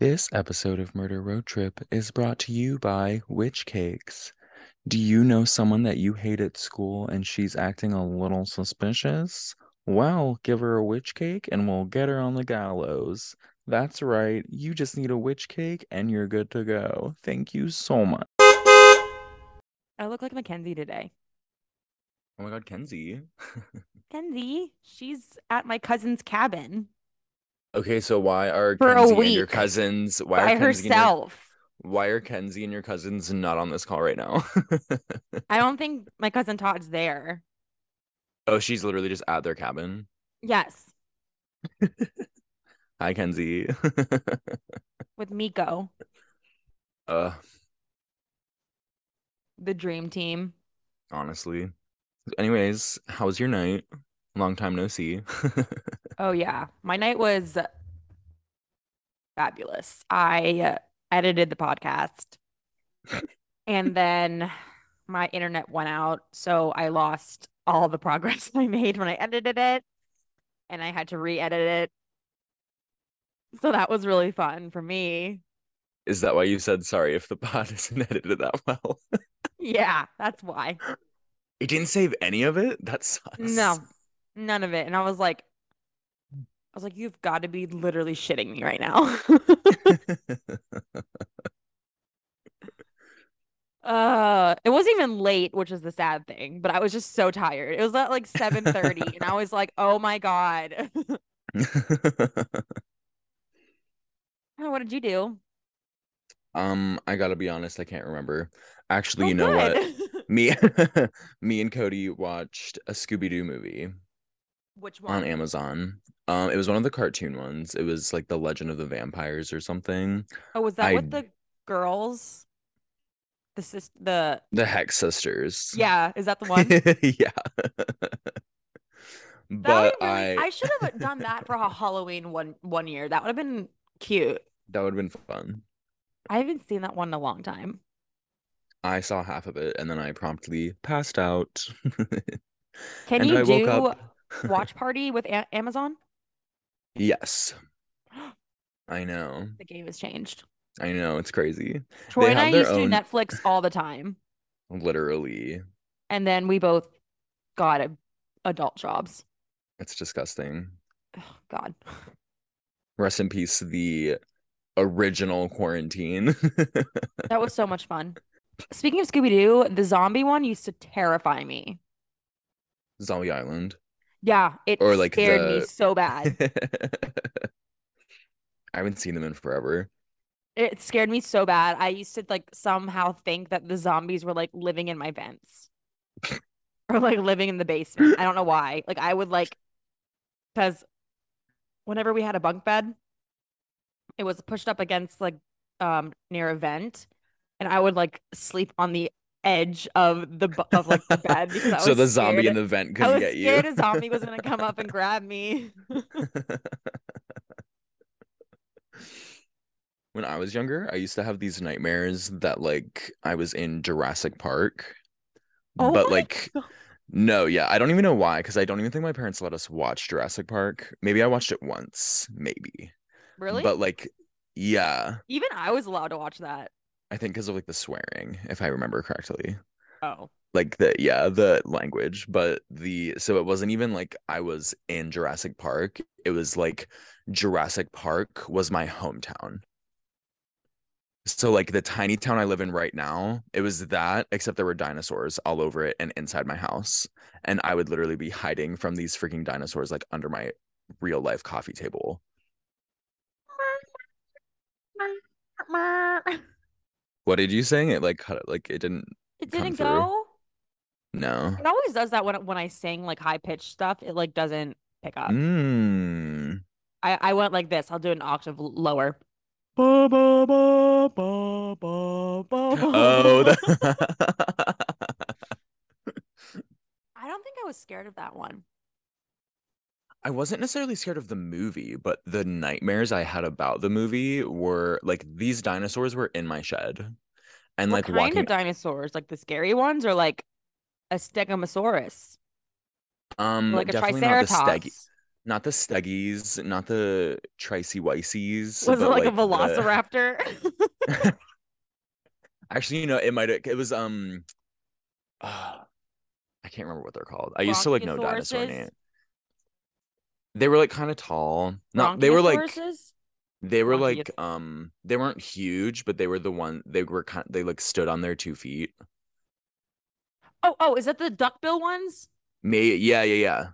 This episode of Murder Road Trip is brought to you by Witch Cakes. Do you know someone that you hate at school and she's acting a little suspicious? Well, give her a witch cake and we'll get her on the gallows. That's right, you just need a witch cake and you're good to go. Thank you so much. I look like Mackenzie today. Oh my god, Kenzie. Kenzie, she's at my cousin's cabin Okay, so why are For a Kenzie and your cousins why by are Kenzie and your, herself. why are Kenzie and your cousins not on this call right now? I don't think my cousin Todd's there. oh, she's literally just at their cabin. Yes, Hi, Kenzie. with Miko, uh, the dream team. honestly. Anyways, how was your night? Long time no see. Oh yeah, my night was fabulous. I edited the podcast, and then my internet went out, so I lost all the progress I made when I edited it, and I had to re-edit it. So that was really fun for me. Is that why you said sorry if the pod isn't edited that well? Yeah, that's why. It didn't save any of it? That sucks. No, none of it. And I was like, I was like, you've got to be literally shitting me right now. uh, it wasn't even late, which is the sad thing, but I was just so tired. It was at like 7:30 and I was like, "Oh my God." What did you do? um, I gotta be honest, I can't remember. Actually, Oh, you know what? Me me and Cody watched a Scooby-Doo movie Which one? on? Amazon. Um, it was one of the cartoon ones. It was like The Legend of the Vampires or something. Oh, was that I- with the girls? The sis the The Hex Sisters. yeah, is that the one? yeah. But really, I I should have done that for a Halloween one one year. That would have been cute. that would have been fun. I haven't seen that one in a long time. I saw half of it and then I promptly passed out. Can And you I do up. Watch party with a- Amazon? Yes, I know. The game has changed. I know. It's crazy. Troy and I used to own- do Netflix all the time, Literally. and then we both got a, adult jobs. It's disgusting. Ugh, God, Rest in peace, the original quarantine. that was so much fun. Speaking of Scooby Doo, the zombie one used to terrify me. Zombie Island. Yeah, it Or, like, scared me so bad. I haven't seen them in forever. It scared me so bad. I used to like somehow think that the zombies were like living in my vents or like living in the basement. I don't know why. Like I would like because whenever we had a bunk bed, it was pushed up against like um near a vent, and I would like sleep on the edge of the of like the bed because I was so the zombie in the vent couldn't get you. I was scared a zombie was gonna come up and grab me. when I was younger, I used to have these nightmares that like I was in Jurassic Park. Oh but like God. no, yeah, I don't even know why because I don't even think my parents let us watch Jurassic Park. Maybe I watched it once, maybe. Really? But like yeah, Even I was allowed to watch that. I think because of like the swearing, if I remember correctly. Oh. Like the yeah, the language, but the so it wasn't even like I was in Jurassic Park. It was like Jurassic Park was my hometown. So like the tiny town I live in right now, it was that, except there were dinosaurs all over it and inside my house. And I would literally be hiding from these freaking dinosaurs like under my real life coffee table. What did you sing? It like cut like it didn't It didn't through. go. no. It always does that when when I sing like high pitched stuff. It like doesn't pick up. Mm. I I went like this. I'll do an octave lower. Ba, ba, ba, ba, ba, ba, ba. Oh, the... I don't think I was scared of that one. I wasn't necessarily scared of the movie, but the nightmares I had about the movie were like these dinosaurs were in my shed. And what like kind walking of dinosaurs? Like the scary ones, or like a Stegosaurus, um or like a definitely not the Triceratops? not the Steggies, not the Tricey Weisies. Was it but, like, a the- velociraptor? Actually, you know, it might have. It was um. I can't remember what they're called. I used to like know dinosaur names. They were like kind of tall. No, they were like they were like um they weren't huge, but they were the one they were kind they like stood on their two feet. Oh, oh, is that the duckbill ones? May yeah, yeah, yeah.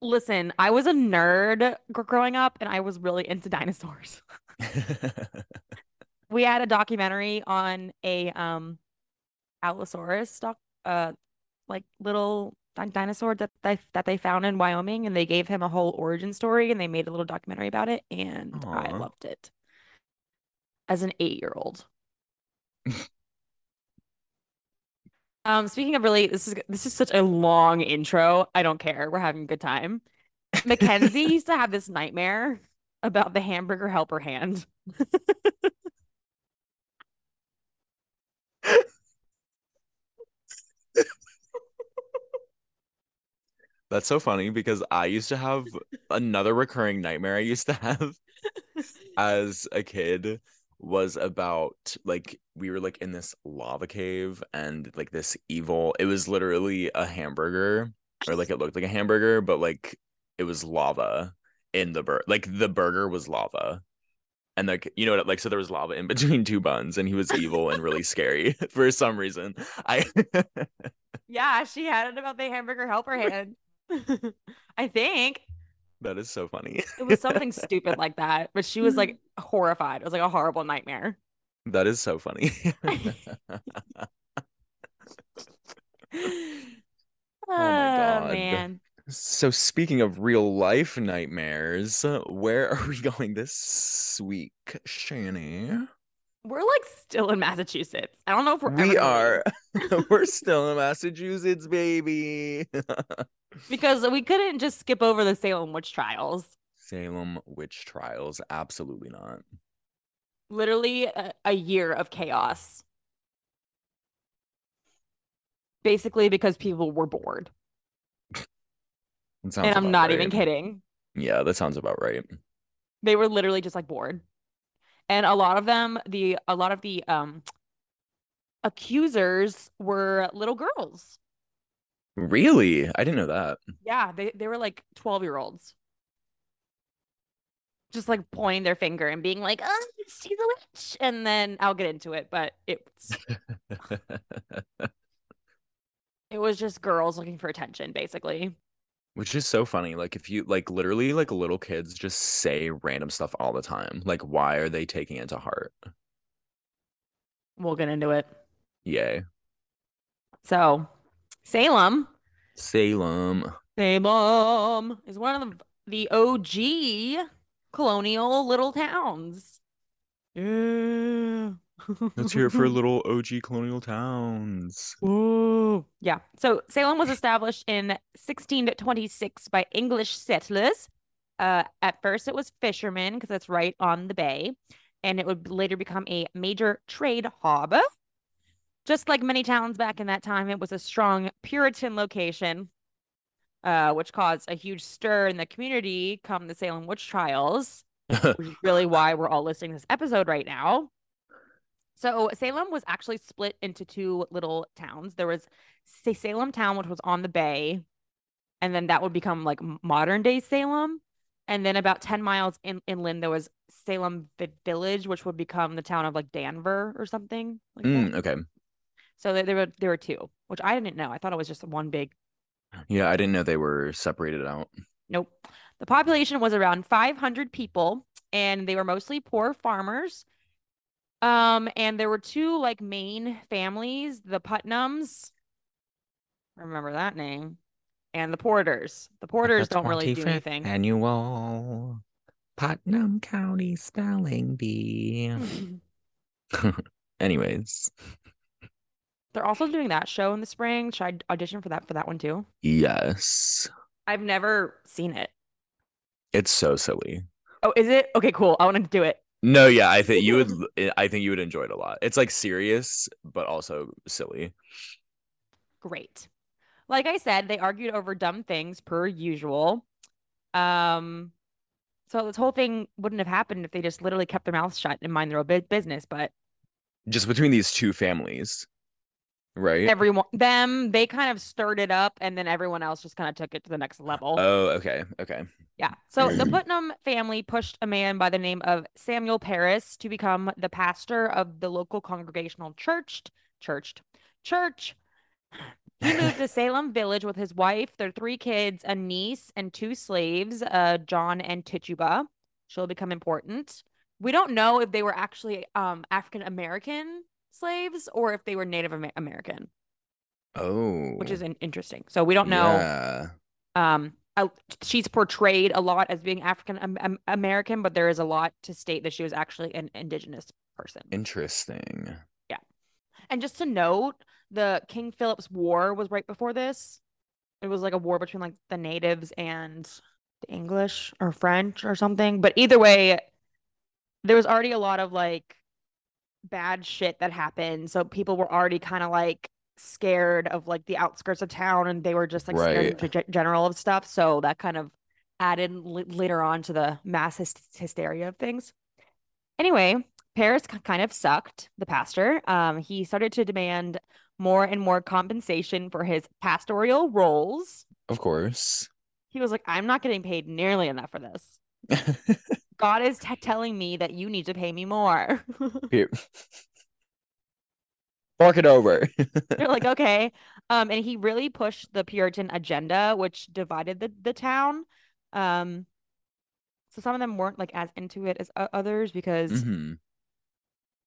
Listen, I was a nerd growing up and I was really into dinosaurs. We had a documentary on a um Allosaurus doc uh like little dinosaur that they that they found in Wyoming and they gave him a whole origin story and they made a little documentary about it and I loved it. As an 8-year-old. Um, speaking of really, this is this is such a long intro. I don't care. We're having a good time. Mackenzie used to have this nightmare about the hamburger helper hand. That's so funny because I used to have another recurring nightmare I used to have as a kid was about like we were like in this lava cave and like this evil it was literally a hamburger or like it looked like a hamburger but like it was lava in the burger like the burger was lava and like you know what like so there was lava in between two buns and he was evil and really scary for some reason i Yeah, she had it about the hamburger helper hand. I think that is so funny it was something stupid like that, but she was like horrified. It was like a horrible nightmare. that is so funny Oh my oh, God. man. So speaking of real life nightmares, where are we going this week, Shani? We're like still in Massachusetts. I don't know if we're We are. We're still in Massachusetts, baby. Because we couldn't just skip over the Salem witch trials. Salem witch trials, absolutely not. Literally a, a year of chaos. Basically because people were bored. And I'm not even kidding. Yeah, that sounds about right. They were literally just like bored. And a lot of them, the a lot of the um accusers were little girls. Really? I didn't know that. Yeah, they, they were like 12 year olds. Just like pointing their finger and being like, oh, she's a witch. And then I'll get into it, but it's it was just girls looking for attention, basically. Which is so funny. Like if you like literally like little kids just say random stuff all the time. Like why are they taking it to heart? We'll get into it. Yay. So Salem, Salem. Salem is one of the, the OG colonial little towns. Yeah. Let's hear it for little OG colonial towns. Ooh. Yeah. So Salem was established in 1626 by English settlers. Uh, at first, it was fishermen because it's right on the bay, and it would later become a major trade hub. Just like many towns back in that time, it was a strong Puritan location, uh, which caused a huge stir in the community come the Salem witch trials, which is really why we're all listening to this episode right now. So Salem was actually split into two little towns. There was Sa- Salem town, which was on the bay, and then that would become like modern day Salem. And then about 10 miles in, inland, there was Salem Village, which would become the town of like Danver or something like Mm, okay. So there, there were there were two, which I didn't know. I thought it was just one big. Yeah, I didn't know they were separated out. Nope. The population was around 500 people, and they were mostly poor farmers. Um, and there were two like main families, the Putnams, remember that name, and the Porters. The Porters don't really do anything. Annual Putnam County Spelling Bee. Anyways, They're also doing that show in the spring. Should I audition for that for that one too? yes, I've never seen it. it's so silly. Oh, is it? Okay, cool. I want to do it. No, yeah, I think you would. I think you would enjoy it a lot. It's like serious, but also silly. Great. Like I said, they argued over dumb things per usual. Um, so this whole thing wouldn't have happened if they just literally kept their mouths shut and mind their own business. But just between these two families, right? Everyone, them, they kind of stirred it up, and then everyone else just kind of took it to the next level. Oh, okay, okay. Yeah. So the Putnam family pushed a man by the name of Samuel Parris to become the pastor of the local congregational church. Churched. Church. He moved to Salem Village with his wife, their three kids, a niece, and two slaves, uh, John and Tituba. She'll become important. We don't know if they were actually um, African American slaves or if they were Native Amer- American. Oh, which is an interesting. So we don't know. Yeah. Um, she's portrayed a lot as being African American, but there is a lot to state that she was actually an indigenous person. Interesting. Yeah. And just to note, the King Philip's War was right before this. It was like a war between like the natives and the English or French or something. But either way, there was already a lot of like bad shit that happened. So people were already kind of like scared of like the outskirts of town and they were just like right. scared in general of stuff. So that kind of added l- later on to the mass hysteria of things. Anyway, Parris kind of sucked the pastor. Um, he started to demand more and more compensation for his pastoral roles. Of course. He was like, I'm not getting paid nearly enough for this. God is t- telling me that you need to pay me more. Bark it over. They're like, okay. Um, and he really pushed the Puritan agenda, which divided the, the town. Um, so some of them weren't like as into it as others because, mm-hmm.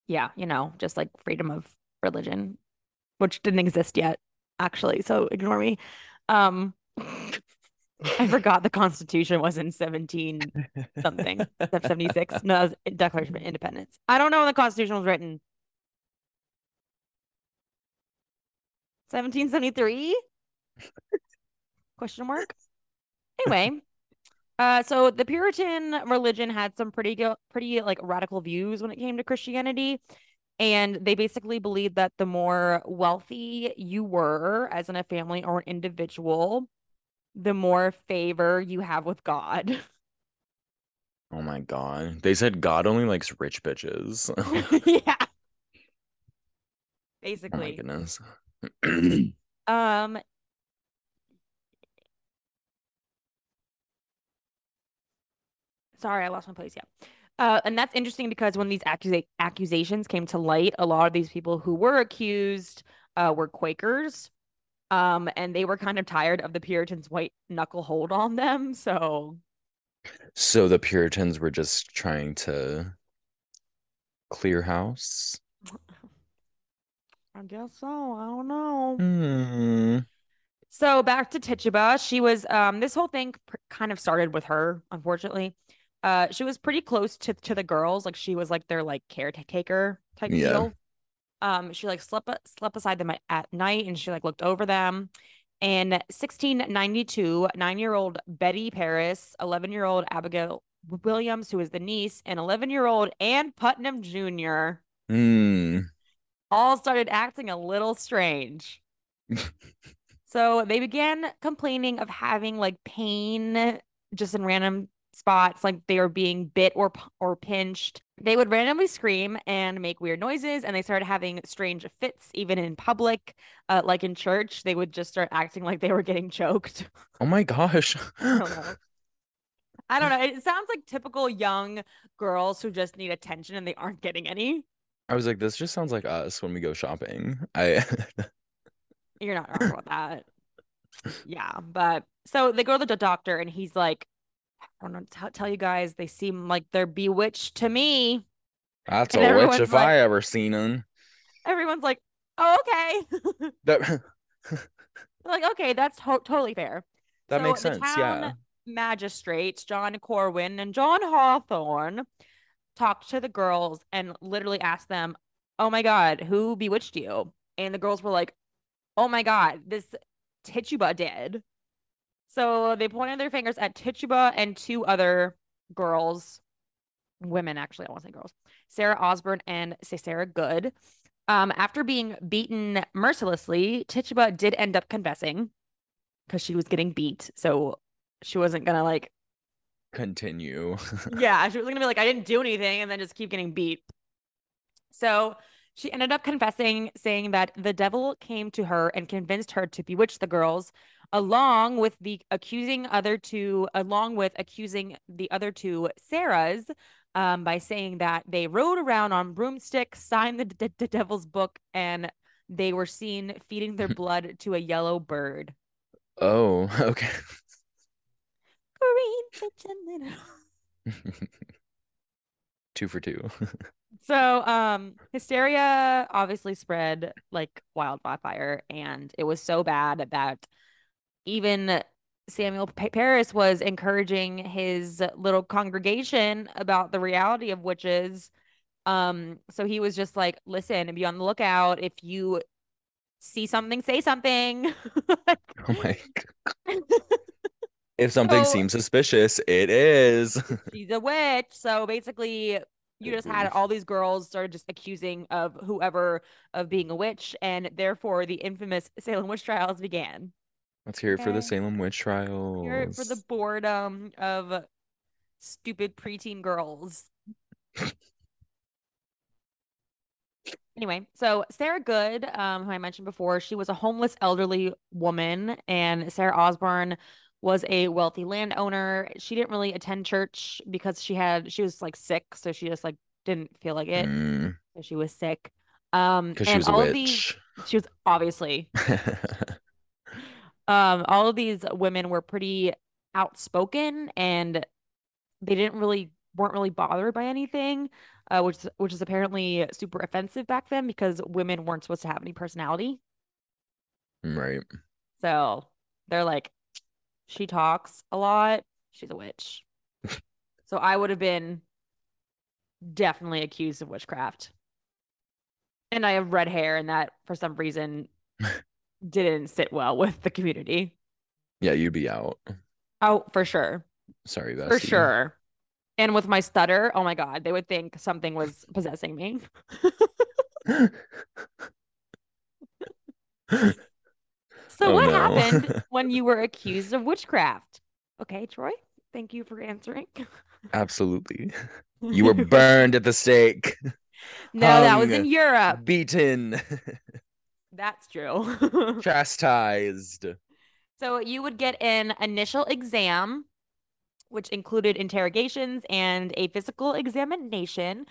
yeah, you know, just like freedom of religion, which didn't exist yet, actually. So ignore me. Um, I forgot the Constitution was in 17 something, 76. No, it was Declaration of Independence. I don't know when the Constitution was written. 1773? Question mark. Anyway, uh, so the Puritan religion had some pretty go- pretty like radical views when it came to Christianity. And they basically believed that the more wealthy you were as in a family or an individual, the more favor you have with God. Oh my god. They said God only likes rich bitches. yeah. Basically. Oh my goodness. um Sorry, I lost my place. Yeah. Uh, and that's interesting because when these accusa- accusations came to light, a lot of these people who were accused uh, were Quakers. Um, and they were kind of tired of the Puritans' white knuckle hold on them. So, so the Puritans were just trying to clear house. I guess so. I don't know. Hmm. So back to Tituba, she was um this whole thing pr- kind of started with her, unfortunately. Uh she was pretty close to to the girls, like she was like their like caretaker type yeah. deal. Um, she like slept slept beside them at, night, and she like looked over them. In 1692, nine-year-old Betty Parris, 11-year-old Abigail Williams, who is the niece, and 11-year-old Ann Putnam Jr. Mm. all started acting a little strange. so they began complaining of having like pain just in random spots like they were being bit or or pinched. They would randomly scream and make weird noises and they started having strange fits even in public uh, like in church they would just start acting like they were getting choked. Oh my gosh. I, don't I don't know it sounds like typical young girls who just need attention and they aren't getting any. I was like this just sounds like us when we go shopping. I you're not wrong about that. Yeah but so they go to the doctor and he's like I don't know t- tell you guys, they seem like they're bewitched to me. That's and a witch if like, I ever seen them. Everyone's like, oh, okay. that... like, okay, that's to- totally fair. That so makes sense. Yeah. Magistrates, John Corwin and John Hawthorne, talked to the girls and literally asked them, Oh my God, who bewitched you? And the girls were like, Oh my God, this Tituba did. So they pointed their fingers at Tituba and two other girls, women actually, I want to say girls, Sarah Osborne and Sarah Good. Um, after being beaten mercilessly, Tituba did end up confessing because she was getting beat. So she wasn't gonna like continue. yeah, she was gonna be like, I didn't do anything, and then just keep getting beat. So she ended up confessing, saying that the devil came to her and convinced her to bewitch the girls, along with the accusing other two, along with accusing the other two Sarahs, um, by saying that they rode around on broomsticks, signed the, d- the devil's book, and they were seen feeding their blood to a yellow bird. Oh, okay. Green two for two. so, um, hysteria obviously spread like wildfire, and it was so bad that even Samuel P- Parris was encouraging his little congregation about the reality of witches. Um, so he was just like, listen, and be on the lookout. If you see something, say something. oh my god. if something So- seems suspicious, it is. She's a witch. So basically, you just had all these girls started just accusing of whoever of being a witch, and therefore the infamous Salem witch trials began. Let's hear it for the Okay. Salem witch trials. Here for the boredom of stupid preteen girls. Anyway, so Sarah Good, um, who I mentioned before, she was a homeless elderly woman, and Sarah Osborne was a wealthy landowner. She didn't really attend church because she had she was like sick, so she just like didn't feel like it. Mm, So she was sick. Um, because she and was a all of these, witch. she was obviously um all of these women were pretty outspoken and they didn't really weren't really bothered by anything uh which which is apparently super offensive back then because women weren't supposed to have any personality. Right. so they're like she talks a lot. She's a witch. So i would have been definitely accused of witchcraft. And i have red hair and that for some reason didn't sit well with the community Yeah, you'd be out. oh for sure Sorry, Bestie. For sure. And with my stutter, oh my God, they would think something was possessing me. So, Oh, what no. happened when you were accused of witchcraft? Okay, Troy, thank you for answering. Absolutely. You were burned at the stake, no, that was in Europe. beaten, That's true. chastised. so, you would get an initial exam, which included interrogations and a physical examination.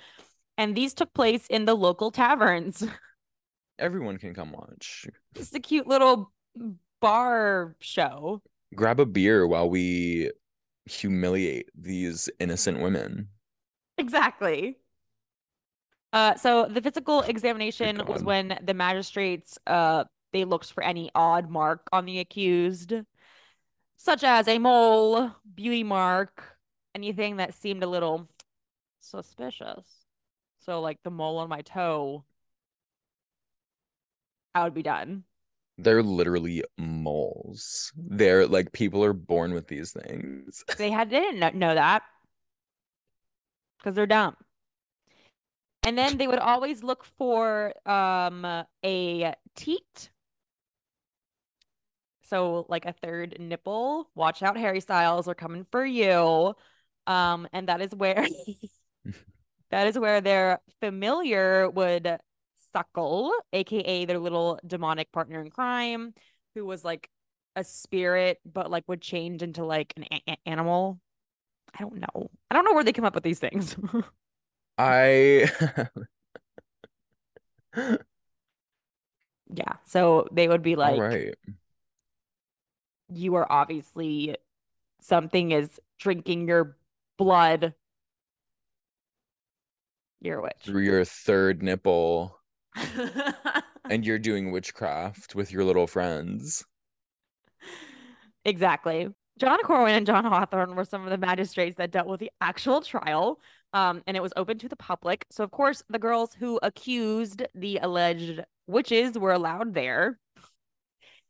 And these took place in the local taverns. Everyone can come watch. Just a cute little bar show. Grab a beer while we humiliate these innocent women. Exactly. Uh, so the physical examination was when the magistrates uh they looked for any odd mark on the accused, such as a mole, beauty mark, anything that seemed a little suspicious. So like the mole on my toe, I would be done. They're literally moles. They're like people are born with these things. They had they didn't know that because they're dumb. And then they would always look for um a teat. So like a third nipple. Watch out, Harry Styles we're coming for you. Um, and that is where that is where their familiar would suckle, aka their little demonic partner in crime, who was like a spirit, but like would change into like an a- animal. I don't know. I don't know where they come up with these things. I yeah. So they would be like, right. you are obviously something is drinking your blood. You're a witch. Through your third nipple, and you're doing witchcraft with your little friends. Exactly. John Corwin and John Hawthorne were some of the magistrates that dealt with the actual trial. Um, and it was open to the public. So, of course, the girls who accused the alleged witches were allowed there.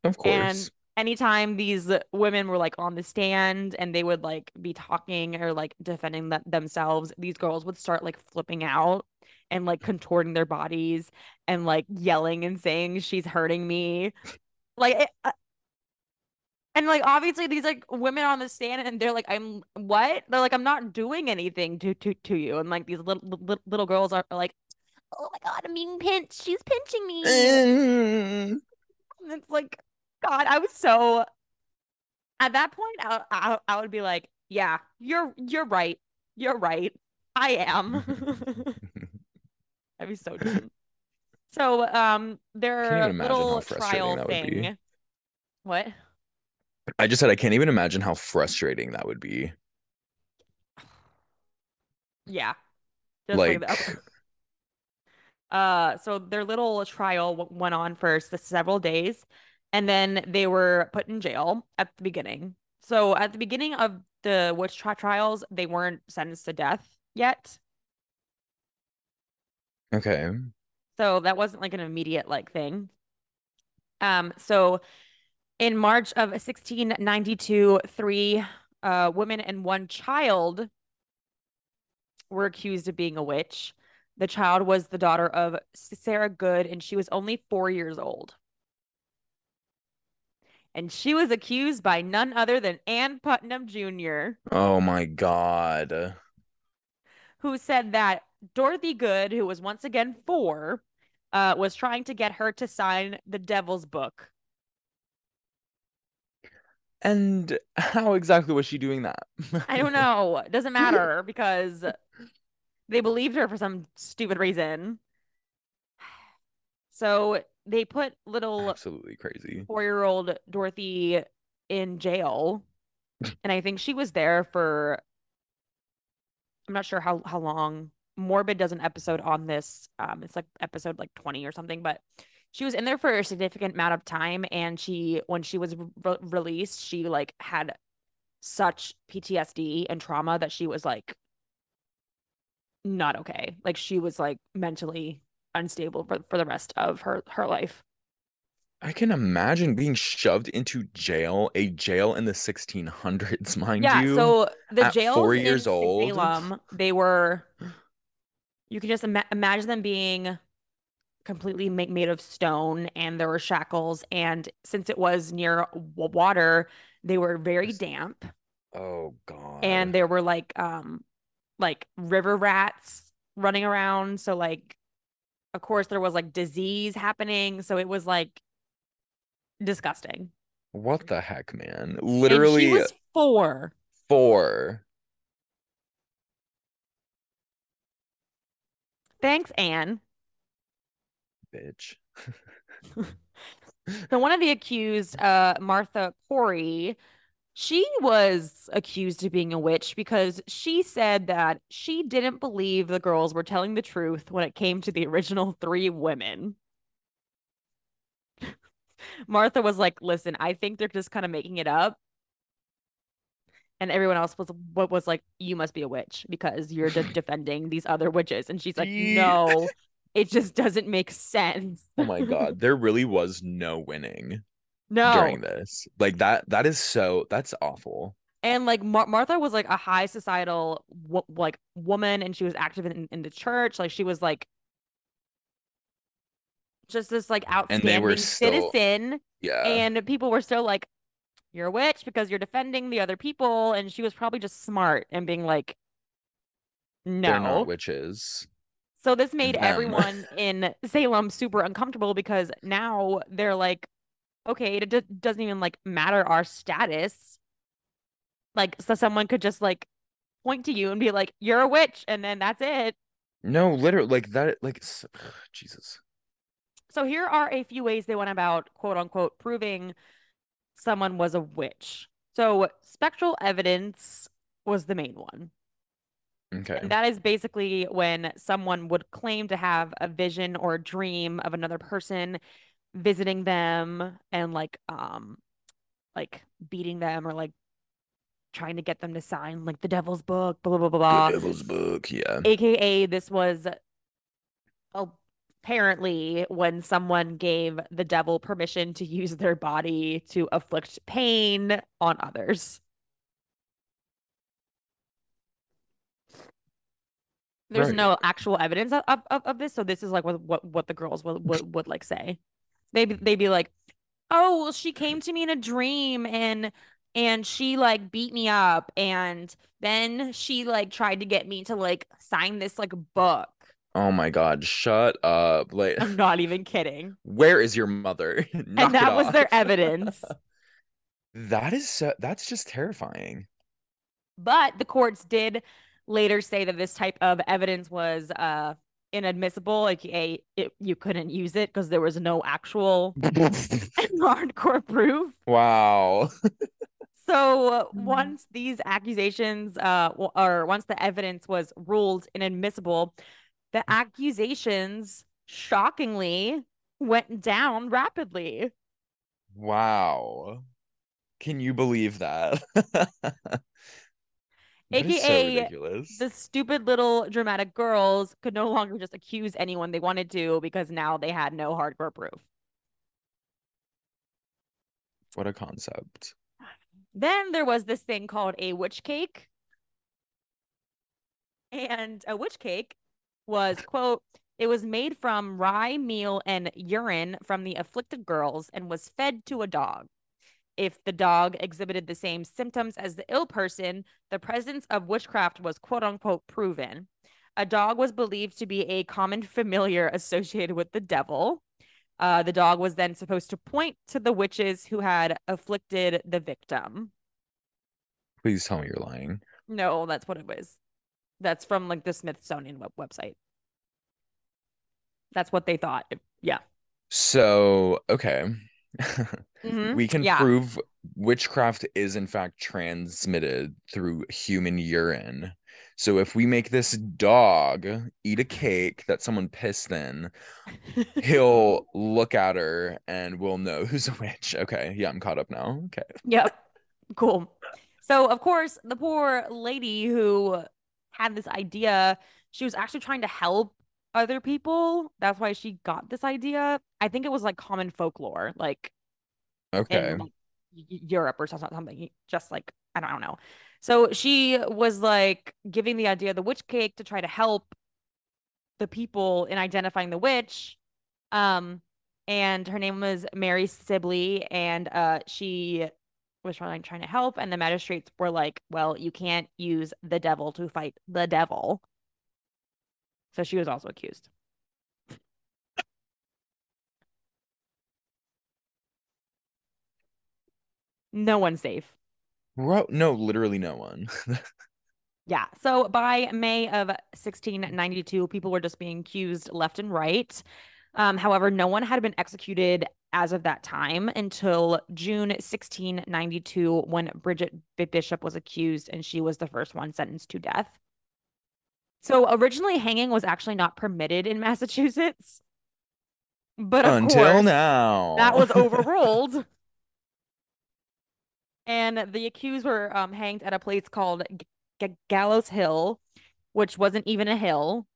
Of course. And anytime these women were like on the stand and they would like be talking or like defending th- themselves, these girls would start like flipping out and like contorting their bodies and like yelling and saying, She's hurting me. Like, it, uh, And like obviously these like women on the stand and they're like, I'm what? They're like, I'm not doing anything to to to you. And like these little little, little girls are, are like, oh my god, I'm being pinched. She's pinching me. and it's like, God, I was so at that point, I, I I would be like, yeah, you're you're right. You're right. I am. That'd be so dumb. So um their little trial thing. What? I just said I can't even imagine how frustrating that would be. Yeah. Just like, like uh so their little trial went on for several days and then they were put in jail at the beginning. So at the beginning of the witch trials, they weren't sentenced to death yet. Okay. So that wasn't like an immediate like thing. Um, so in March of 1692, three uh, women and one child were accused of being a witch. The child was the daughter of Sarah Good, and she was only four years old. And she was accused by none other than Ann Putnam Jr. Oh my God. Who said that Dorothy Good, who was once again four, uh, was trying to get her to sign the Devil's Book. And how exactly was she doing that? I don't know. It doesn't matter because they believed her for some stupid reason. So they put little absolutely crazy four year old Dorothy in jail. and I think she was there for I'm not sure how how long. Morbid does an episode on this. Um, it's like episode like 20 or something, but she was in there for a significant amount of time and she when she was re- released, she like had such PTSD and trauma that she was like not okay. Like she was like mentally unstable for, for the rest of her her life. I can imagine being shoved into jail, a jail in the 1600s, mind yeah, you. Yeah, so the jail four years old, Salem, they were. You can just Im- imagine them being completely make, made of stone, and there were shackles, and since it was near water, they were very damp. Oh God! And there were like um, like river rats running around, so like of course there was like disease happening. So it was like disgusting. What the heck man? Literally was four. four. Thanks anne bitch so one of the accused uh martha corey she was accused of being a witch because she said that she didn't believe the girls were telling the truth when it came to the original three women. Martha was like, "Listen, I think they're just kind of making it up." And everyone else was what was like, "You must be a witch because you're de- defending these other witches." And she's like, "No, it just doesn't make sense." oh my god, there really was no winning no. during this. Like that that is so that's awful. And like Mar- martha was like a high societal wo- like woman and she was active in, in the church. Like she was like just this like outstanding still, citizen yeah. and people were still like you're a witch because you're defending the other people and she was probably just smart and being like no they're not witches so this made everyone in salem super uncomfortable because now they're like okay, it d- doesn't even like matter our status. Like, so someone could just like point to you and be like, "You're a witch," and then that's it. No, literally, like that. Like, Jesus. So here are a few ways they went about quote unquote proving someone was a witch. So spectral evidence was the main one. Okay. And that is basically when someone would claim to have a vision or a dream of another person visiting them and like um like beating them or like trying to get them to sign like the devil's book blah blah blah blah the devil's book yeah. Aka this was apparently when someone gave the devil permission to use their body to afflict pain on others there's right. no actual evidence of, of, of this so this is like what what, what the girls would, would, would like say They'd they'd be like, oh, well, she came to me in a dream and and she like beat me up and then she like tried to get me to like sign this like book. Oh my God, shut up. Like, I'm not even kidding. where is your mother? And that was their evidence. That is so, that's just terrifying. But the courts did later say that this type of evidence was uh inadmissible, aka it, you couldn't use it because there was no actual hardcore proof. Wow. So uh, Mm. once these accusations, uh, or once the evidence was ruled inadmissible, the accusations shockingly went down rapidly. Wow. Can you believe that? That so AKA ridiculous. The stupid little dramatic girls could no longer just accuse anyone they wanted to because now they had no hardcore proof. What a concept. Then there was this thing called a witch cake. And a witch cake was, quote, it was made from rye meal and urine from the afflicted girls and was fed to a dog. If the dog exhibited the same symptoms as the ill person, the presence of witchcraft was quote unquote proven. A dog was believed to be a common familiar associated with the devil. Uh, the dog was then supposed to point to the witches who had afflicted the victim. Please tell me you're lying. No, that's what it was. That's from like the Smithsonian web- website. That's what they thought. Yeah. So, okay. Mhm. We can Yeah. prove witchcraft is in fact transmitted through human urine. So if we make this dog eat a cake that someone pissed in, he'll look at her and we'll know who's a witch. Okay, yeah, I'm caught up now. Okay. Yep. Cool. So, of course, the poor lady who had this idea, she was actually trying to help other people. That's why she got this idea. I think it was like common folklore, like Okay. in like, Europe or so- so- something. Just like, I don't, I don't know. So she was like giving the idea of the witch cake to try to help the people in identifying the witch. Um, and her name was Mary Sibley, and uh, she was trying trying to help. And the magistrates were like, "Well, you can't use the devil to fight the devil." So she was also accused. No one's safe. No, literally no one. Yeah. So by May of 1692, people were just being accused left and right. Um, however, no one had been executed as of that time until June 1692, when Bridget Bishop was accused and she was the first one sentenced to death. So originally, hanging was actually not permitted in Massachusetts. But Until course, now. that was overruled. and the accused were um, hanged at a place called G- G- Gallows Hill, which wasn't even a hill.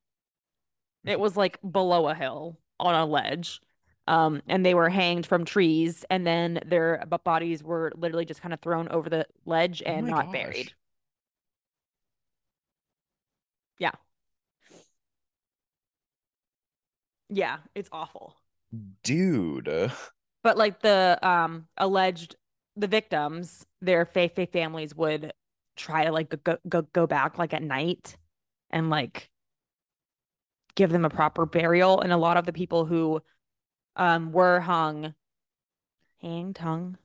It was like below a hill on a ledge. Um, and they were hanged from trees, and then their bodies were literally just kind of thrown over the ledge Oh and my not gosh. buried. Yeah. Yeah, it's awful. Dude. But like the um alleged the victims, their faith faith families would try to like go go go back like at night and like give them a proper burial. And a lot of the people who um were hung, hanged, hung,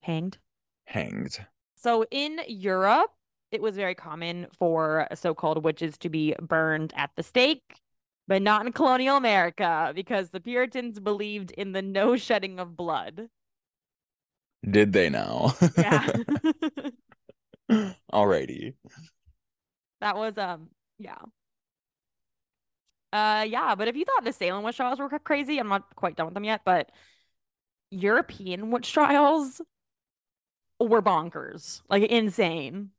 hanged. Hanged. So in Europe, it was very common for so-called witches to be burned at the stake, but not in colonial America because the Puritans believed in the no shedding of blood. Did they now? Yeah. Alrighty. that was um yeah. Uh yeah, but if you thought the Salem witch trials were crazy, I'm not quite done with them yet, but European witch trials were bonkers, like insane.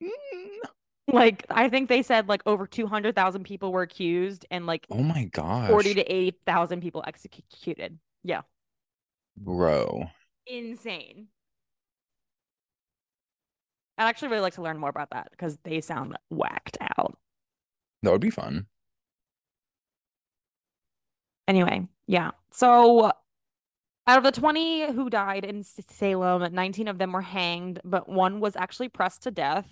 Like I think they said like over 200,000 people were accused and like Oh my god 40 to 80,000 people executed. Yeah. Bro. Insane. I'd actually really like to learn more about that because they sound whacked out. That would be fun. Anyway, yeah. So Out of the 20 who died in Salem, 19 of them were hanged, but one was actually pressed to death,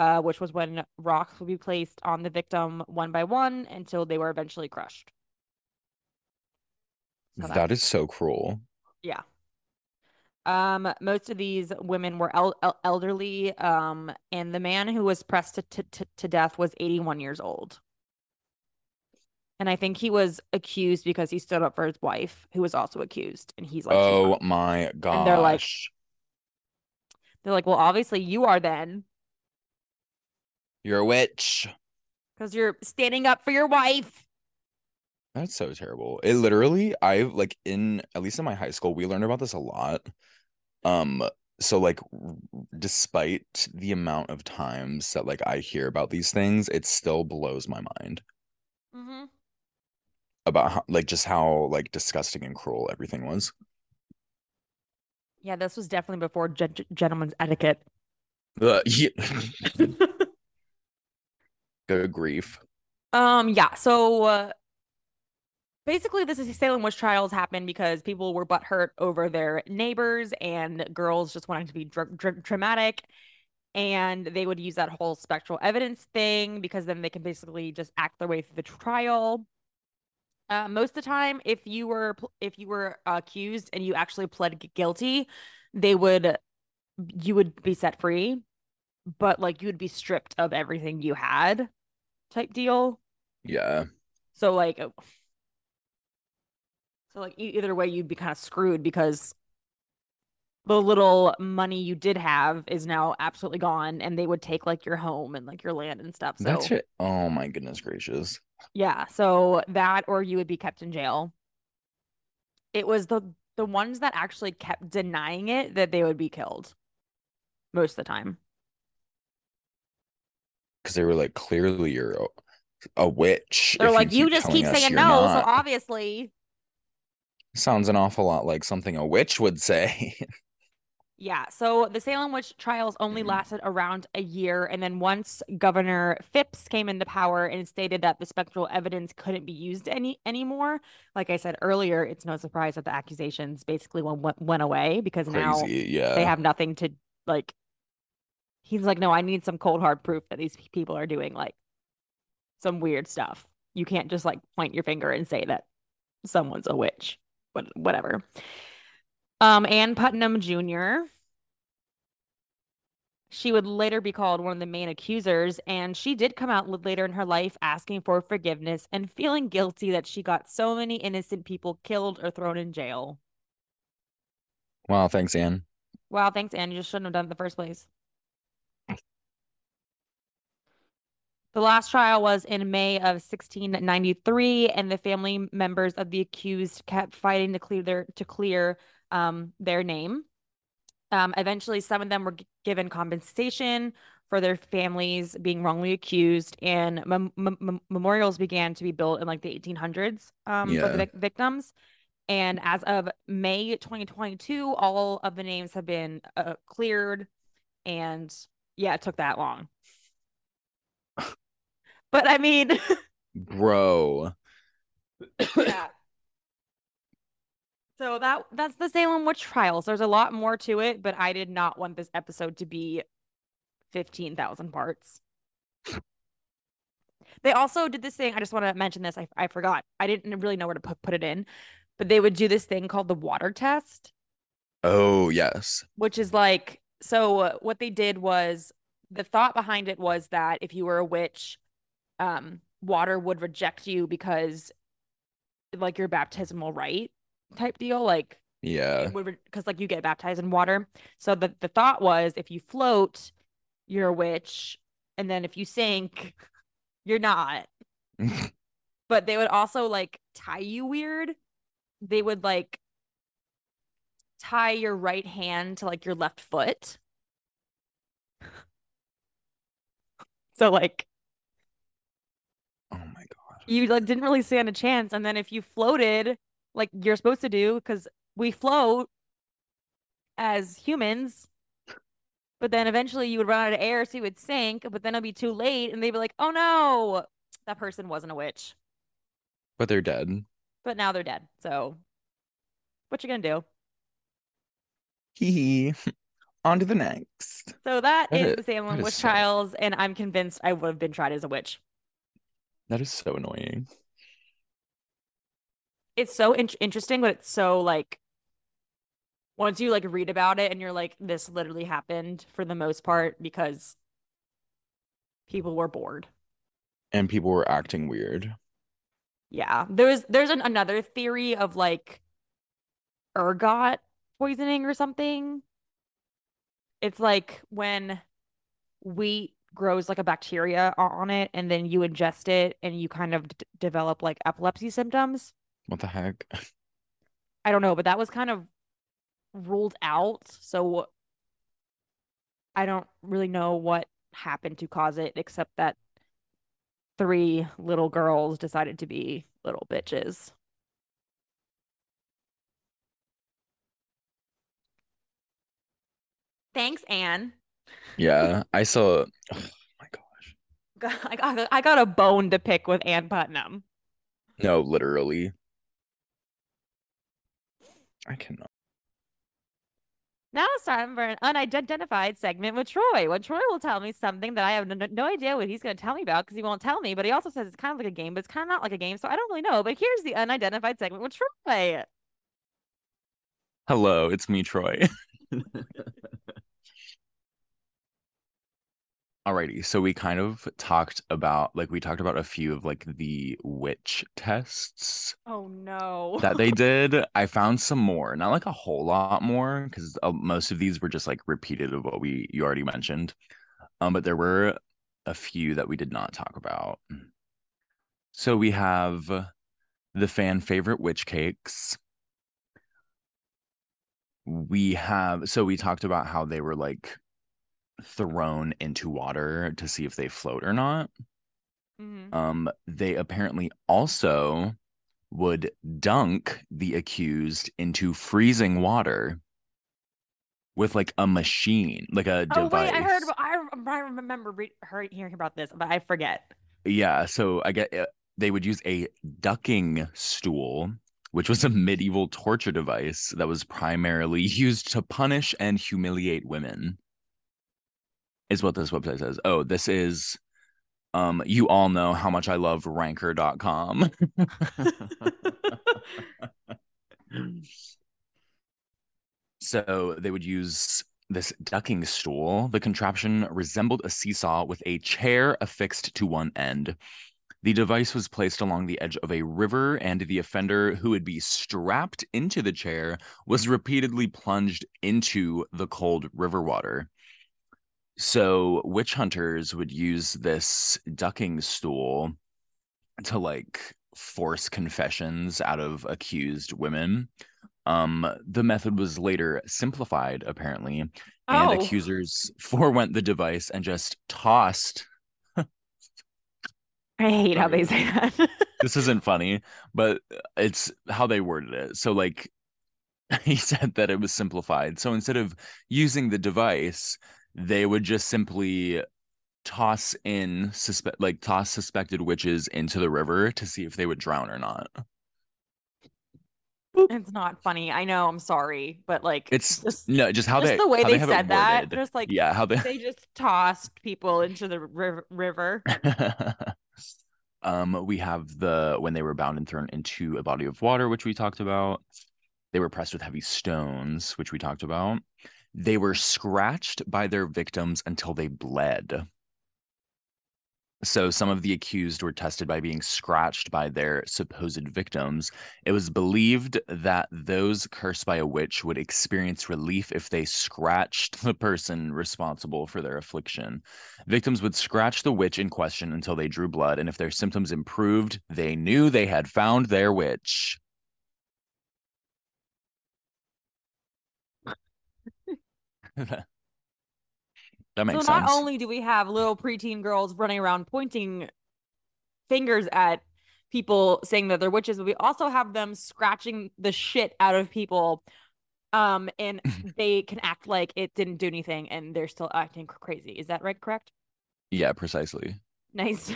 uh, which was when rocks would be placed on the victim one by one until they were eventually crushed. So that is so cruel. Yeah. Um, most of these women were el- el- elderly. Um, and the man who was pressed to, to, to death was 81 years old. And I think he was accused because he stood up for his wife, who was also accused. And he's like, Oh my god. They're like, they're like, well, obviously you are then. You're a witch. Because you're standing up for your wife. That's so terrible. It literally, I like in at least in my high school, we learned about this a lot. Um, so like despite the amount of times that like I hear about these things, it still blows my mind. Mm-hmm about how, like just how like disgusting and cruel everything was. Yeah, this was definitely before gentleman's etiquette. Uh, yeah. Good grief. Um. Yeah. So uh, basically, this is Salem witch trials happened because people were butthurt over their neighbors and girls just wanting to be dr- dr- dramatic. And they would use that whole spectral evidence thing because then they can basically just act their way through the trial. Uh, most of the time, if you were if you were accused and you actually pled guilty, they would you would be set free, but like you would be stripped of everything you had, type deal. Yeah. So like, uh, so like either way, you'd be kind of screwed because the little money you did have is now absolutely gone, and they would take like your home and like your land and stuff. So that's it. Oh my goodness gracious. Yeah, so that or you would be kept in jail. It was the the ones that actually kept denying it that they would be killed most of the time. Cuz they were like clearly you're a, a witch. They're like you, you just keep saying no, not. so obviously sounds an awful lot like something a witch would say. Yeah. So the Salem witch trials only mm-hmm. lasted around a year. And then once Governor Phips came into power and stated that the spectral evidence couldn't be used any anymore, like I said earlier, it's no surprise that the accusations basically went, went away because Crazy, now yeah. they have nothing to like. He's like, no, I need some cold hard proof that these people are doing like some weird stuff. You can't just like point your finger and say that someone's a witch, but whatever. Um, Ann Putnam Jr. She would later be called one of the main accusers, and she did come out later in her life asking for forgiveness and feeling guilty that she got so many innocent people killed or thrown in jail. Wow, thanks, Ann. Wow, thanks, Ann. You just shouldn't have done it in the first place. The last trial was in May of 1693, and the family members of the accused kept fighting to clear their to clear um, their name. Um, eventually, some of them were g- given compensation for their families being wrongly accused, and mem- mem- memorials began to be built in like the 1800s um, yeah. for the vic- victims. And as of May 2022, all of the names have been uh, cleared. And yeah, it took that long. But I mean, bro. yeah. So that that's the Salem witch trials. There's a lot more to it, but I did not want this episode to be 15,000 parts. They also did this thing. I just want to mention this. I, I forgot. I didn't really know where to put, put it in, but they would do this thing called the water test. Oh, yes. Which is like, so what they did was the thought behind it was that if you were a witch, um, water would reject you because like your baptismal rite type deal. Like, yeah, because like you get baptized in water. So the the thought was if you float, you're a witch, and then if you sink, you're not. but they would also like tie you weird. They would like tie your right hand to like your left foot. so like. You like didn't really stand a chance and then if you floated like you're supposed to do because we float as humans but then eventually you would run out of air so you would sink but then it'd be too late and they'd be like oh no that person wasn't a witch but they're dead but now they're dead so What you gonna do? Hee hee. On to the next. So that That is is- the Salem that is witch trials, and I'm convinced I would have been tried as a witch. That is so annoying. It's so in- interesting, but it's so like once you like read about it and you're like, this literally happened for the most part because people were bored. And people were acting weird. Yeah. There's there's an, another theory of like ergot poisoning or something. It's like when wheat grows like a bacteria on it and then you ingest it and you kind of d- develop like epilepsy symptoms. What the heck? I don't know, but that was kind of ruled out. So I don't really know what happened to cause it, except that three little girls decided to be little bitches. Thanks, Ann. Yeah, I saw. Oh my gosh. I got, I got a bone to pick with Ann Putnam. No, literally. I cannot. Now it's time for an unidentified segment with Troy. When Troy will tell me something that I have no, no idea what he's going to tell me about because he won't tell me, but he also says it's kind of like a game, but it's kind of not like a game, so I don't really know. But here's the unidentified segment with Troy. Hello, it's me, Troy. Alrighty, so we kind of talked about like we talked about a few of like the witch tests Oh no. that they did. I found some more, not like a whole lot more, because uh, most of these were just like repeated of what we you already mentioned. Um, but there were a few that we did not talk about. So we have the fan favorite witch cakes. We have so we talked about how they were like thrown into water to see if they float or not. Mhm. Um, they apparently also would dunk the accused into freezing water with like a machine, like a Oh device. wait, I heard. I, I remember re- hearing about this, but I forget. Yeah, so I get uh, they would use a ducking stool, which was a medieval torture device that was primarily used to punish and humiliate women. Is what this website says. Oh, this is um you all know how much I love ranker.com. so they would use this ducking stool. The contraption resembled a seesaw with a chair affixed to one end. The device was placed along the edge of a river, and the offender who would be strapped into the chair was repeatedly plunged into the cold river water. So, witch hunters would use this ducking stool to like force confessions out of accused women. Um, the method was later simplified, apparently, and Oh. accusers forewent the device and just tossed I hate how they say that. this isn't funny, but it's how they worded it. So like he said that it was simplified. So instead of using the device, they would just simply toss in suspect like toss suspected witches into the river to see if they would drown or not. it's not funny. I know. I'm sorry, but like It's just, no, just how just they the way how they, have it said that. worded. Just like yeah, how they they just tossed people into the river. river. um we have the when they were bound and thrown into a body of water which we talked about they were pressed with heavy stones which we talked about they were scratched by their victims until they bled. So some of the accused were tested by being scratched by their supposed victims. It was believed that those cursed by a witch would experience relief if they scratched the person responsible for their affliction. Victims would scratch the witch in question until they drew blood, and if their symptoms improved, they knew they had found their witch. that makes so not only do we have little preteen girls running around pointing fingers at people saying that they're witches, but we also have them scratching the shit out of people. Um, and they can act like it didn't do anything and they're still acting crazy. Is that right? Correct? yeah, precisely. Nice.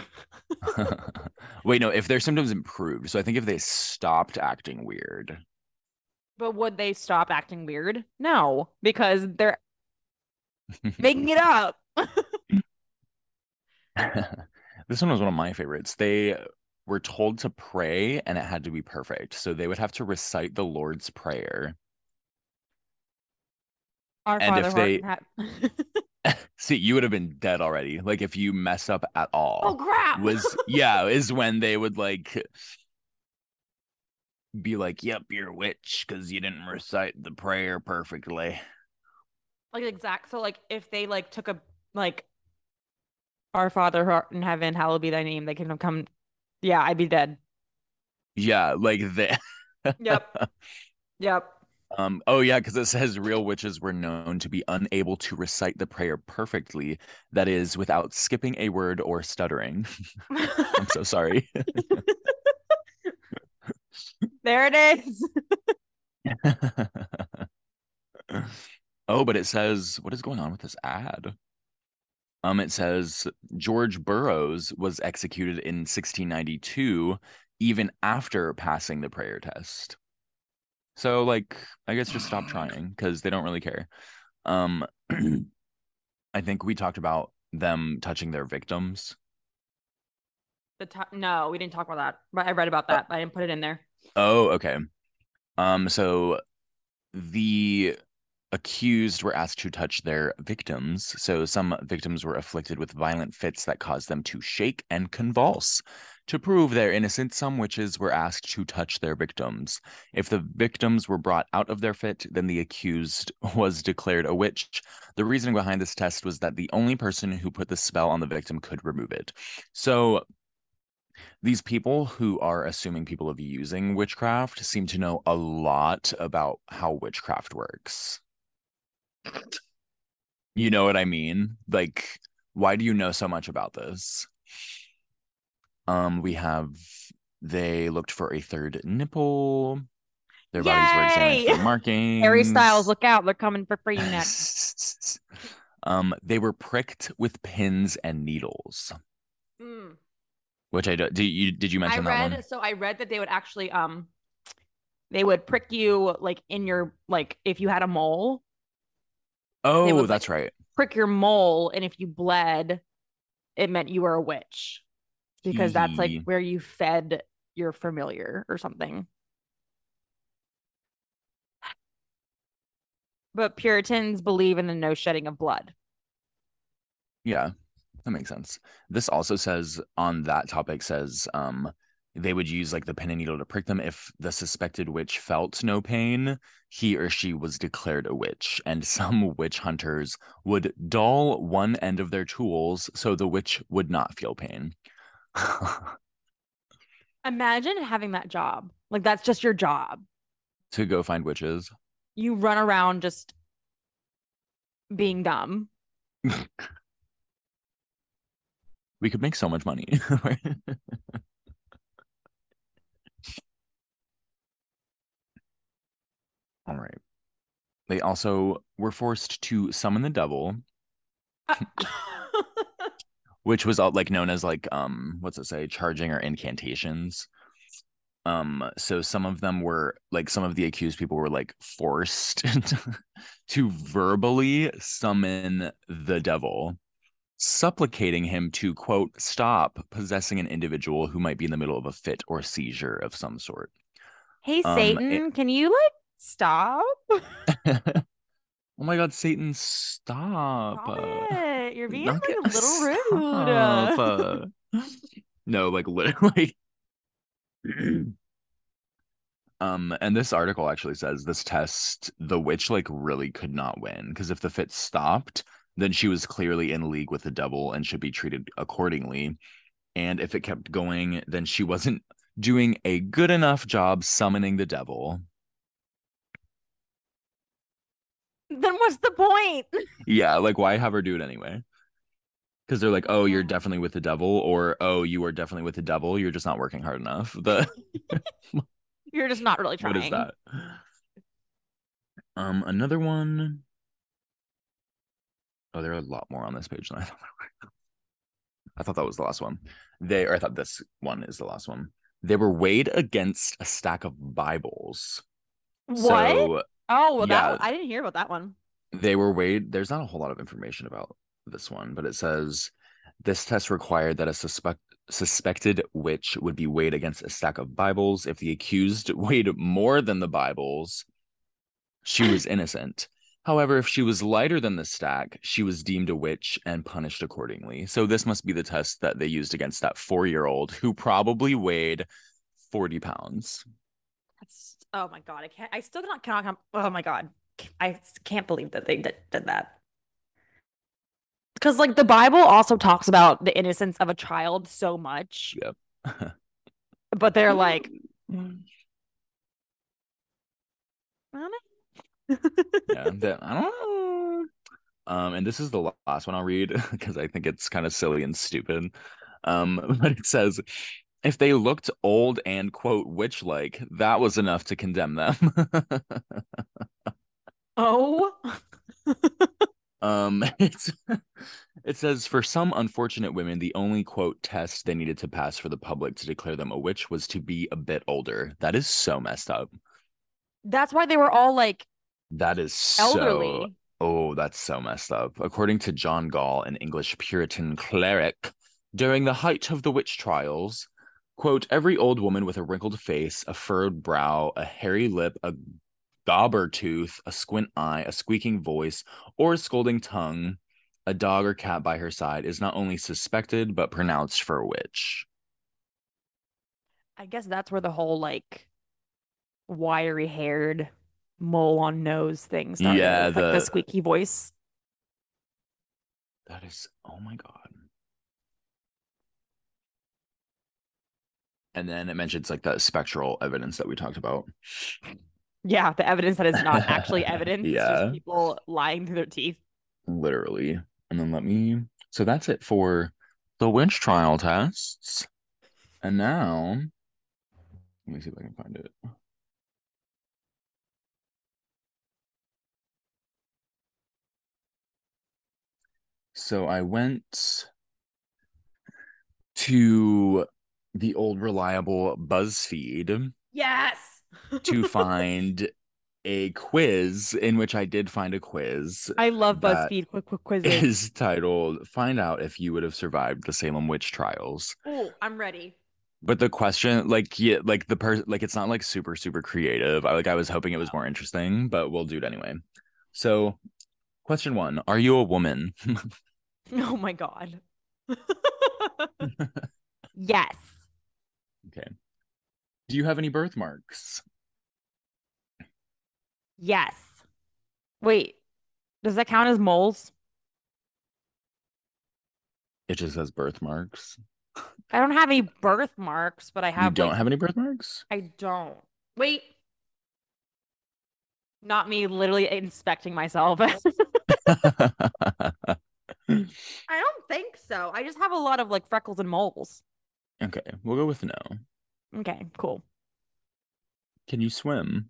Wait, no, if their symptoms improved. So I think if they stopped acting weird. But would they stop acting weird? No, because they're making it up. this one was one of my favorites. They were told to pray and it had to be perfect. So they would have to recite the Lord's Prayer. Our And Father if they- See, you would have been dead already. Like if you mess up at all. oh crap! was yeah is when they would like be like yep you're a witch because you didn't recite the prayer perfectly like exact. So like if they like took a like Our Father who art in heaven, hallowed be thy name. They can have come. Yeah, I'd be dead. yeah like the Yep. Yep. um oh yeah because it says real witches were known to be unable to recite the prayer perfectly that is without skipping a word or stuttering i'm so sorry there it is. Oh, but it says, what is going on with this ad? Um, it says George Burroughs was executed in 1692, even after passing the prayer test. So, like, I guess just stop trying because they don't really care. Um, I think we talked about them touching their victims. The to- no, we didn't talk about that, but I read about that. but I didn't put it in there. Oh, okay. Um, so the accused were asked to touch their victims. So some victims were afflicted with violent fits that caused them to shake and convulse. To prove their innocence, some witches were asked to touch their victims. If the victims were brought out of their fit, then the accused was declared a witch. The reasoning behind this test was that the only person who put the spell on the victim could remove it. So these people who are assuming people of using witchcraft seem to know a lot about how witchcraft works. You know what I mean? Like, why do you know so much about this? Um, we have they looked for a third nipple. Their bodies were examined for Yay! markings. Harry Styles, look out! They're coming for free next. um, they were pricked with pins and needles, Mm. which I do. Did you did you I mention that one? so I read that they would actually um they would prick you like in your like if you had a mole, Oh, would, like- that's right. prick your mole, and if you bled, it meant you were a witch because that's like where you fed your familiar or something. But Puritans believe in the no shedding of blood. Yeah, that makes sense. This also says on that topic says um they would use like the pin and needle to prick them if the suspected witch felt no pain, he or she was declared a witch. And some witch hunters would dull one end of their tools so the witch would not feel pain. Imagine having that job. Like that's just your job. to go find witches. You run around just being dumb. We could make so much money. All right. They also were forced to summon the devil, which was all like known as like um what's it say charging or incantations. Um so some of them were like some of the accused people were like forced to verbally summon the devil supplicating him to quote stop possessing an individual who might be in the middle of a fit or seizure of some sort. hey Um, Satan, it- can you like stop? oh my god, Satan, stop. Stop. You're being not like a little rude. stop, uh. no, like literally. um, and this article actually says this test, the witch like really could not win because if the fit stopped, then she was clearly in league with the devil and should be treated accordingly. And if it kept going, then she wasn't doing a good enough job summoning the devil. then what's the point? Yeah, like why have her do it anyway? Because they're like, oh, you're definitely with the devil, or oh, you are definitely with the devil. You're just not working hard enough. The You're just not really trying. what is that? Um, another one. Oh, there are a lot more on this page than I thought. I thought that was the last one. They, or I thought this one is the last one. They were weighed against a stack of Bibles. What? So oh, well, that yeah. one, I didn't hear about that one. they were weighed. There's not a whole lot of information about this one, but it says this test required that a suspect suspected witch would be weighed against a stack of Bibles. If the accused weighed more than the Bibles, she was innocent. However, if she was lighter than the stack, she was deemed a witch and punished accordingly. So this must be the test that they used against that four-year-old who probably weighed 40 pounds. Oh my God. I can't, I still cannot, cannot, oh my God. I can't believe that they did, did that. Because, like, the Bible also talks about the innocence of a child so much, Yep. but they're like, I yeah, I don't know. Um, and this is the last one I'll read because I think it's kind of silly and stupid. Um, but it says, if they looked old and quote witch like, that was enough to condemn them. Oh, um, it's it says for some unfortunate women, the only quote test they needed to pass for the public to declare them a witch was to be a bit older. That is so messed up. that's why they were all like That is so elderly. Oh, that's so messed up. According to John Gaule, an English Puritan cleric, during the height of the witch trials, quote, every old woman with a wrinkled face, a furrowed brow, a hairy lip, a gobber tooth, a squint eye, a squeaking voice, or a scolding tongue, a dog or cat by her side is not only suspected but pronounced for a witch. I guess that's where the whole like wiry haired mole on nose thing started. Yeah, with, like, the the- squeaky voice. That is, oh my God. And then it mentions like the spectral evidence that we talked about. Yeah, the evidence that is not actually evidence. It's Yeah. just people lying through their teeth. literally. And then let me. So that's it for the witch trial tests. And now, let me see if I can find it. So I went to the old reliable BuzzFeed Yes. to find a quiz in which I did find a quiz I love BuzzFeed quick quick quizzes. is titled Find Out If You Would Have Survived the Salem Witch Trials. Oh, I'm ready. But the question, like, yeah, like the person, like, it's not like super, super creative. I like, I was hoping it was more interesting, but we'll do it anyway. So, question one Are you a woman? Oh my god. yes. Okay. Do you have any birthmarks? Yes. Wait. Does that count as moles? It just says birthmarks. I don't have any birthmarks, but I have you don't like- have any birthmarks? I don't. Wait. Not me literally inspecting myself. I don't think so. I just have a lot of like freckles and moles. Okay, we'll go with no. Okay, cool. Can you swim?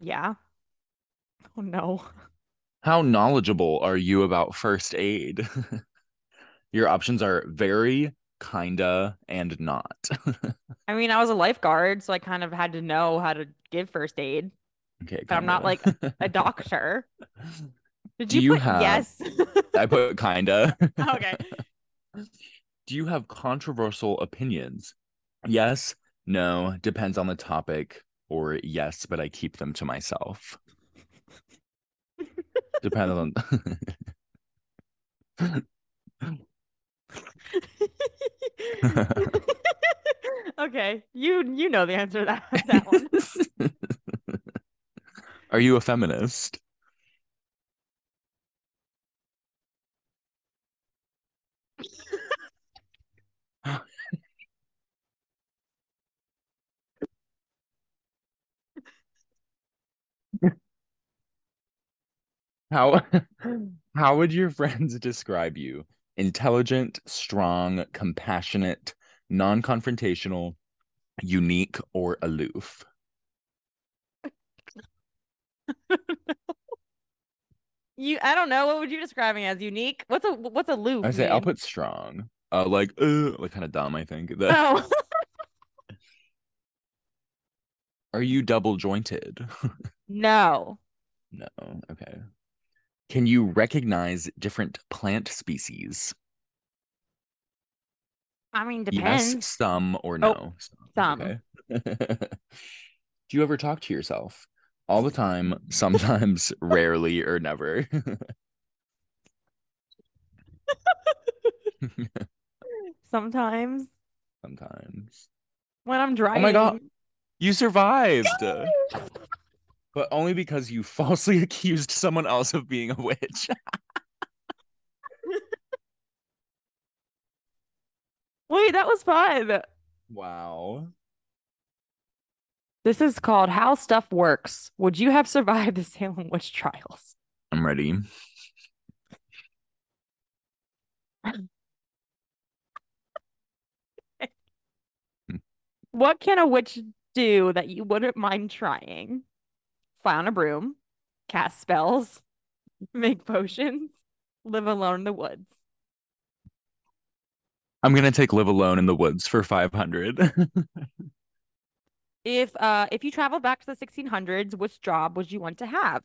Yeah. Oh no. How knowledgeable are you about first aid? Your options are very, kinda, and not. I mean, I was a lifeguard, so I kind of had to know how to give first aid. okay, But I'm not, kinda. A doctor. Did you, you put have- yes? I put kinda. okay. Do you have controversial opinions? Yes, no, depends on the topic, or yes, but I keep them to myself. Depends on. okay. You you know the answer to that, that one. Are you a feminist? How how would your friends describe you? Intelligent, strong, compassionate, non-confrontational, unique, or aloof? You I don't know. What would you describe me as? Unique? What's a what's a loop? I say I'll put strong. Uh, like uh, like kind of dumb. I think. The- Oh. Are you double jointed? No. no. Okay. Can you recognize different plant species? I mean, depends. Yes, some or oh, no. some. Okay. Do you ever talk to yourself? All the time, sometimes, rarely, or never. Sometimes sometimes. when I'm driving. Oh my God. You survived. But only because you falsely accused someone else of being a witch. Wait, that was fun. wow. This is called How Stuff Works. Would you have survived the Salem witch trials? I'm ready. What can a witch do that you wouldn't mind trying? Fly on a broom, cast spells, make potions, live alone in the woods. I'm gonna take live alone in the woods for 500. If uh if you travel back to the 1600s, which job would you want to have?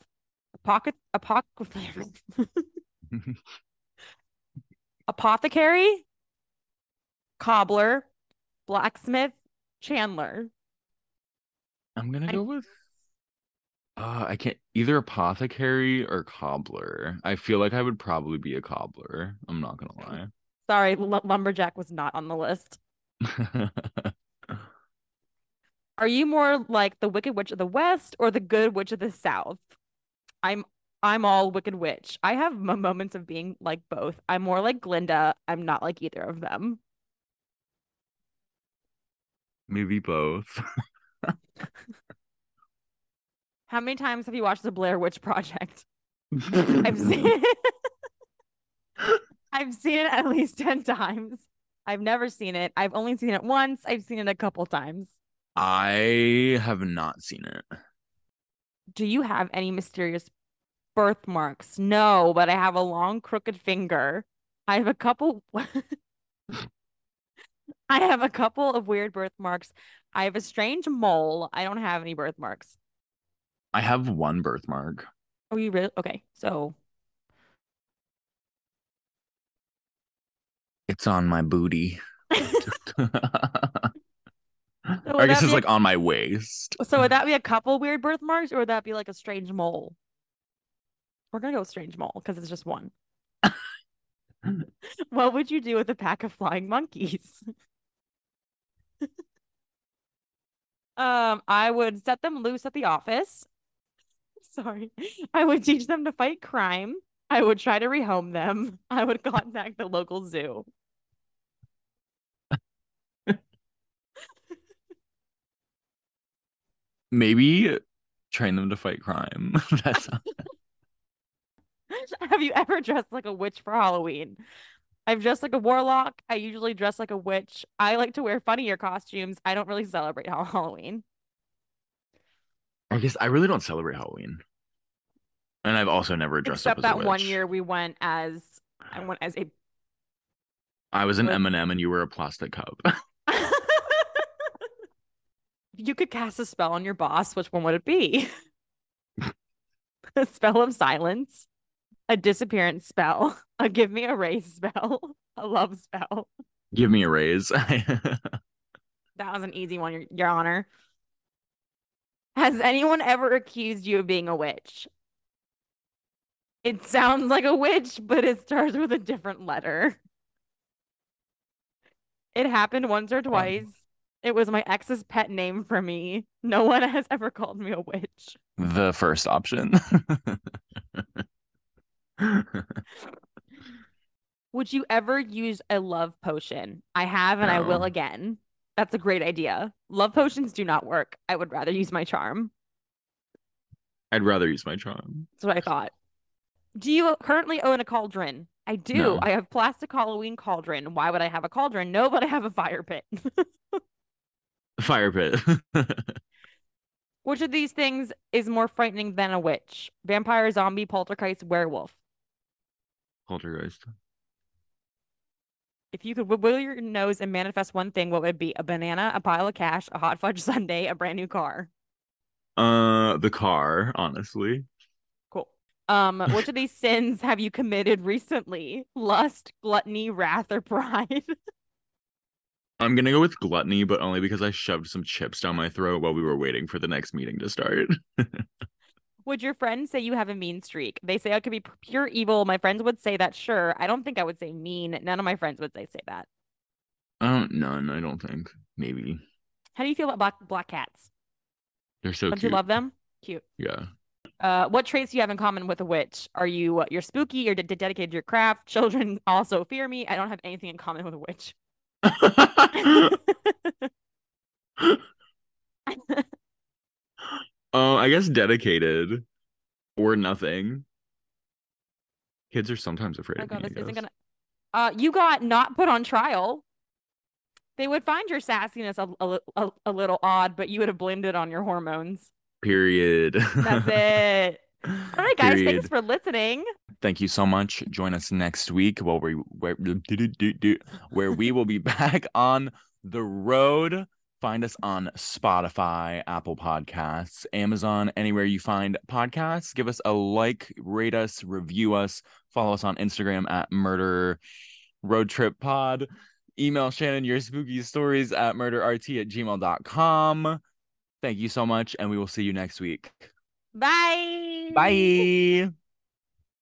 Pocket apoc- apothecary, cobbler, blacksmith, chandler. I'm gonna I- go with uh I can't either apothecary or cobbler. I feel like I would probably be a cobbler. I'm not gonna lie. Sorry, l- lumberjack was not on the list. Are you more like the Wicked Witch of the West or the Good Witch of the South? I'm I'm all Wicked Witch. I have m- moments of being like both. I'm more like Glinda. I'm not like either of them. Maybe both. How many times have you watched the Blair Witch Project? I've seen it. I've seen it at least 10 times. I've never seen it. I've only seen it once. I've seen it a couple times. I have not seen it. Do you have any mysterious birthmarks? No, but I have a long crooked finger. I have a couple I have a couple of weird birthmarks. I have a strange mole. I don't have any birthmarks. I have one birthmark. Oh, you really? Okay. So, It's on my booty. so I guess it's a- like on my waist. so would that be a couple weird birthmarks or would that be like a strange mole? We're gonna go with strange mole because it's just one. What would you do with a pack of flying monkeys? Um, I would set them loose at the office. Sorry. I would teach them to fight crime. I would try to rehome them. I would contact the local zoo. Maybe train them to fight crime. That's Have you ever dressed like a witch for Halloween? I've dressed like a warlock. I usually dress like a witch. I like to wear funnier costumes. I don't really celebrate Halloween. I guess I really don't celebrate Halloween. And I've also never dressed Except up as a that one year we went as I went as a I was an Wait. M&M and you were a plastic cup. You could cast a spell on your boss, which one would it be? a spell of silence, a disappearance spell, a give me a raise spell, a love spell. Give me a raise. That was an easy one, Your, Your Honor. Has anyone ever accused you of being a witch? It sounds like a witch, but it starts with a different letter. It happened once or um, twice. It was my ex's pet name for me. No one has ever called me a witch. the first option. Would you ever use a love potion? I have and I will again. That's a great idea. Love potions do not work. I would rather use my charm. I'd rather use my charm. That's what I thought. Do you currently own a cauldron? I do. No. I have plastic Halloween cauldron. Why would I have a cauldron? No, but I have a fire pit. Fire pit. Which of these things is more frightening than a witch? Vampire, zombie, poltergeist, werewolf. Poltergeist. If you could wiggle your nose and manifest one thing, what would it be? A banana, a pile of cash, a hot fudge sundae, a brand new car. Uh, the car, honestly. Cool. Um, which of these sins have you committed recently? Lust, gluttony, wrath, or pride? I'm gonna go with gluttony, but only because I shoved some chips down my throat while we were waiting for the next meeting to start. would your friends say you have a mean streak? They say I could be pure evil. My friends would say that. Sure, I don't think I would say mean. None of my friends would say say that. Uh, none. I don't think. Maybe. How do you feel about black black cats? They're so cute. Don't cute. you love them? Cute. Yeah. Uh, what traits do you have in common with a witch? Are you uh, you're spooky or de- dedicated to your craft? Children also fear me. I don't have anything in common with a witch. Oh, I guess dedicated or nothing. Kids are sometimes afraid oh of god, me. this I isn't gonna. Uh, you got not put on trial. They would find your sassiness a, a, a, a little odd, but you would have blamed it on your hormones. Period. That's it. All right, guys. Period. Thanks for listening. Thank you so much. Join us next week while we where, where we will be back on the road. Find us on Spotify, Apple Podcasts, Amazon, anywhere you find podcasts. Give us a like, rate us, review us, follow us on Instagram at Murder Road Trip Pod. Email Shannon your spooky stories at murderrt at gmail.com. Thank you so much, and we will see you next week. Bye. Bye.